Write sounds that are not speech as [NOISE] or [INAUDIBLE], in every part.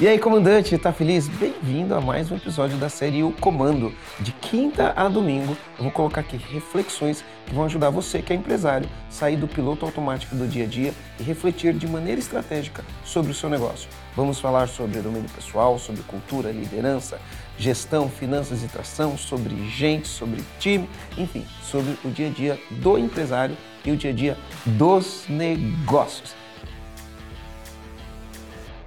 E aí, comandante, tá feliz? Bem-vindo a mais um episódio da série O Comando. De quinta a domingo, eu vou colocar aqui reflexões que vão ajudar você, que é empresário, sair do piloto automático do dia a dia e refletir de maneira estratégica sobre o seu negócio. Vamos falar sobre domínio pessoal, sobre cultura, liderança, gestão, finanças e tração, sobre gente, sobre time, enfim, sobre o dia a dia do empresário e o dia a dia dos negócios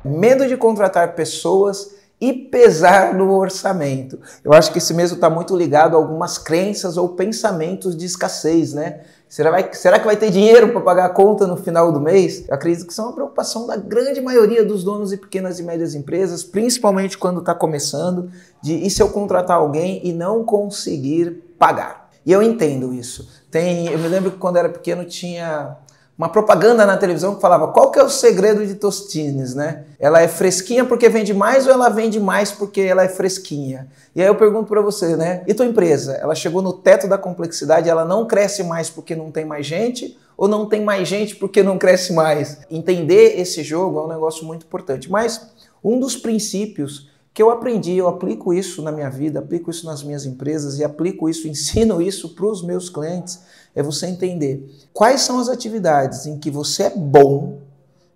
medo de contratar pessoas e pesar no orçamento. Eu acho que esse mesmo está muito ligado a algumas crenças ou pensamentos de escassez, né? Será, vai, será que vai ter dinheiro para pagar a conta no final do mês? Eu acredito que isso é uma preocupação da grande maioria dos donos de pequenas e médias empresas, principalmente quando está começando, de e se eu contratar alguém e não conseguir pagar? E eu entendo isso. Tem, eu me lembro que quando era pequeno tinha uma propaganda na televisão que falava qual que é o segredo de Tostines, né? Ela é fresquinha porque vende mais ou ela vende mais porque ela é fresquinha? E aí eu pergunto para você, né? E tua empresa? Ela chegou no teto da complexidade, ela não cresce mais porque não tem mais gente ou não tem mais gente porque não cresce mais? Entender esse jogo é um negócio muito importante. Mas um dos princípios que eu aprendi, eu aplico isso na minha vida, aplico isso nas minhas empresas e aplico isso, [LAUGHS] ensino isso para os meus clientes, é você entender quais são as atividades em que você é bom,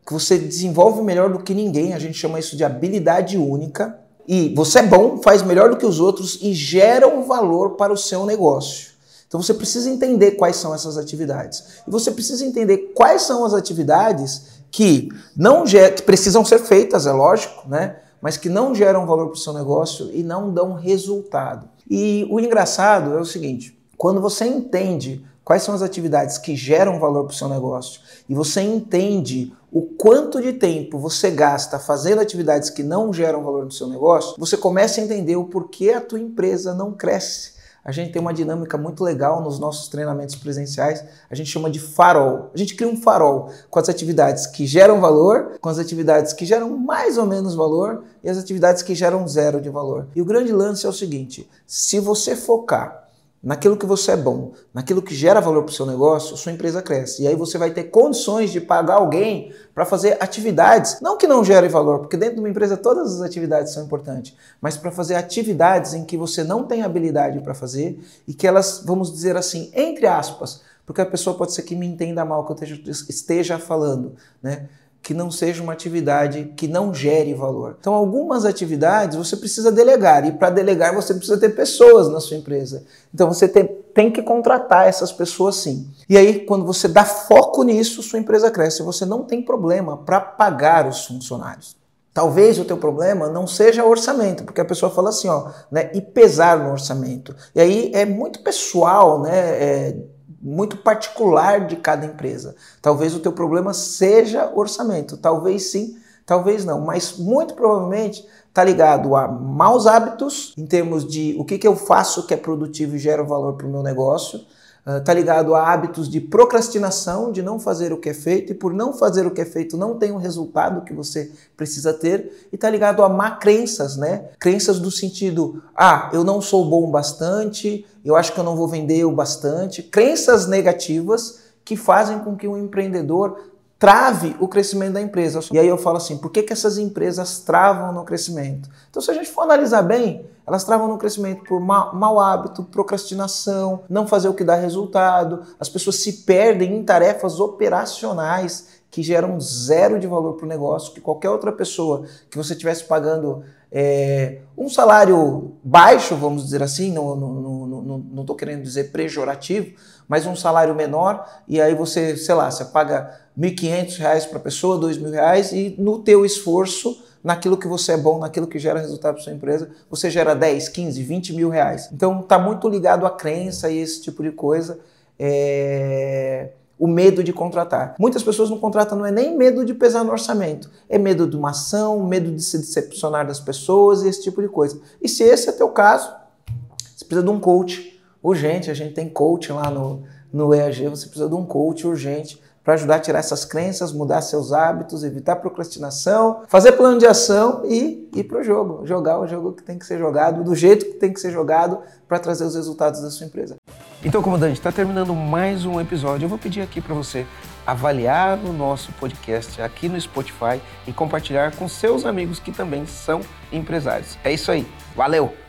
que você desenvolve melhor do que ninguém, a gente chama isso de habilidade única, e você é bom, faz melhor do que os outros e gera um valor para o seu negócio. Então você precisa entender quais são essas atividades. E você precisa entender quais são as atividades que não que precisam ser feitas, é lógico, né? Mas que não geram valor para o seu negócio e não dão resultado. E o engraçado é o seguinte: quando você entende quais são as atividades que geram valor para o seu negócio e você entende o quanto de tempo você gasta fazendo atividades que não geram valor no seu negócio, você começa a entender o porquê a tua empresa não cresce a gente tem uma dinâmica muito legal nos nossos treinamentos presenciais, a gente chama de farol. A gente cria um farol com as atividades que geram valor, com as atividades que geram mais ou menos valor e as atividades que geram zero de valor. E o grande lance é o seguinte: se você focar naquilo que você é bom, naquilo que gera valor para o seu negócio, sua empresa cresce. E aí você vai ter condições de pagar alguém para fazer atividades, não que não gerem valor, porque dentro de uma empresa todas as atividades são importantes, mas para fazer atividades em que você não tem habilidade para fazer e que elas, vamos dizer assim, entre aspas, porque a pessoa pode ser que me entenda mal que eu esteja, esteja falando, né? Que não seja uma atividade que não gere valor. Então, algumas atividades você precisa delegar, e para delegar você precisa ter pessoas na sua empresa. Então, você tem, tem que contratar essas pessoas sim. E aí, quando você dá foco nisso, sua empresa cresce. Você não tem problema para pagar os funcionários. Talvez o teu problema não seja orçamento, porque a pessoa fala assim, ó, né, e pesar no orçamento. E aí é muito pessoal, né? É, muito particular de cada empresa. Talvez o teu problema seja orçamento, talvez sim, talvez não, mas muito provavelmente está ligado a maus hábitos em termos de o que, que eu faço que é produtivo e gera valor para o meu negócio, está ah, ligado a hábitos de procrastinação, de não fazer o que é feito, e por não fazer o que é feito não tem o resultado que você precisa ter, e está ligado a má crenças, né? Crenças do sentido, ah, eu não sou bom bastante, eu acho que eu não vou vender o bastante. Crenças negativas que fazem com que o empreendedor trave o crescimento da empresa. E aí eu falo assim, por que, que essas empresas travam no crescimento? Então, se a gente for analisar bem, elas travam no crescimento por ma mau hábito, procrastinação, não fazer o que dá resultado, as pessoas se perdem em tarefas operacionais que geram zero de valor para o negócio, que qualquer outra pessoa que você estivesse pagando é, um salário baixo, vamos dizer assim, não estou querendo dizer pejorativo, mas um salário menor, e aí você, sei lá, você paga R$ 1.500 para a pessoa, R$ 2.000, e no teu esforço, naquilo que você é bom, naquilo que gera resultado para sua empresa, você gera 10, 15, 20 mil reais. Então está muito ligado à crença e esse tipo de coisa. É o medo de contratar. Muitas pessoas não contratam não é nem medo de pesar no orçamento, é medo de uma ação, medo de se decepcionar das pessoas e esse tipo de coisa. E se esse é teu caso, você precisa de um coach urgente, a gente tem coach lá no, no EAG, você precisa de um coach urgente para ajudar a tirar essas crenças, mudar seus hábitos, evitar procrastinação, fazer plano de ação e ir para o jogo. Jogar o jogo que tem que ser jogado, do jeito que tem que ser jogado para trazer os resultados da sua empresa. Então, comandante, está terminando mais um episódio. Eu vou pedir aqui para você avaliar o nosso podcast aqui no Spotify e compartilhar com seus amigos que também são empresários. É isso aí. Valeu!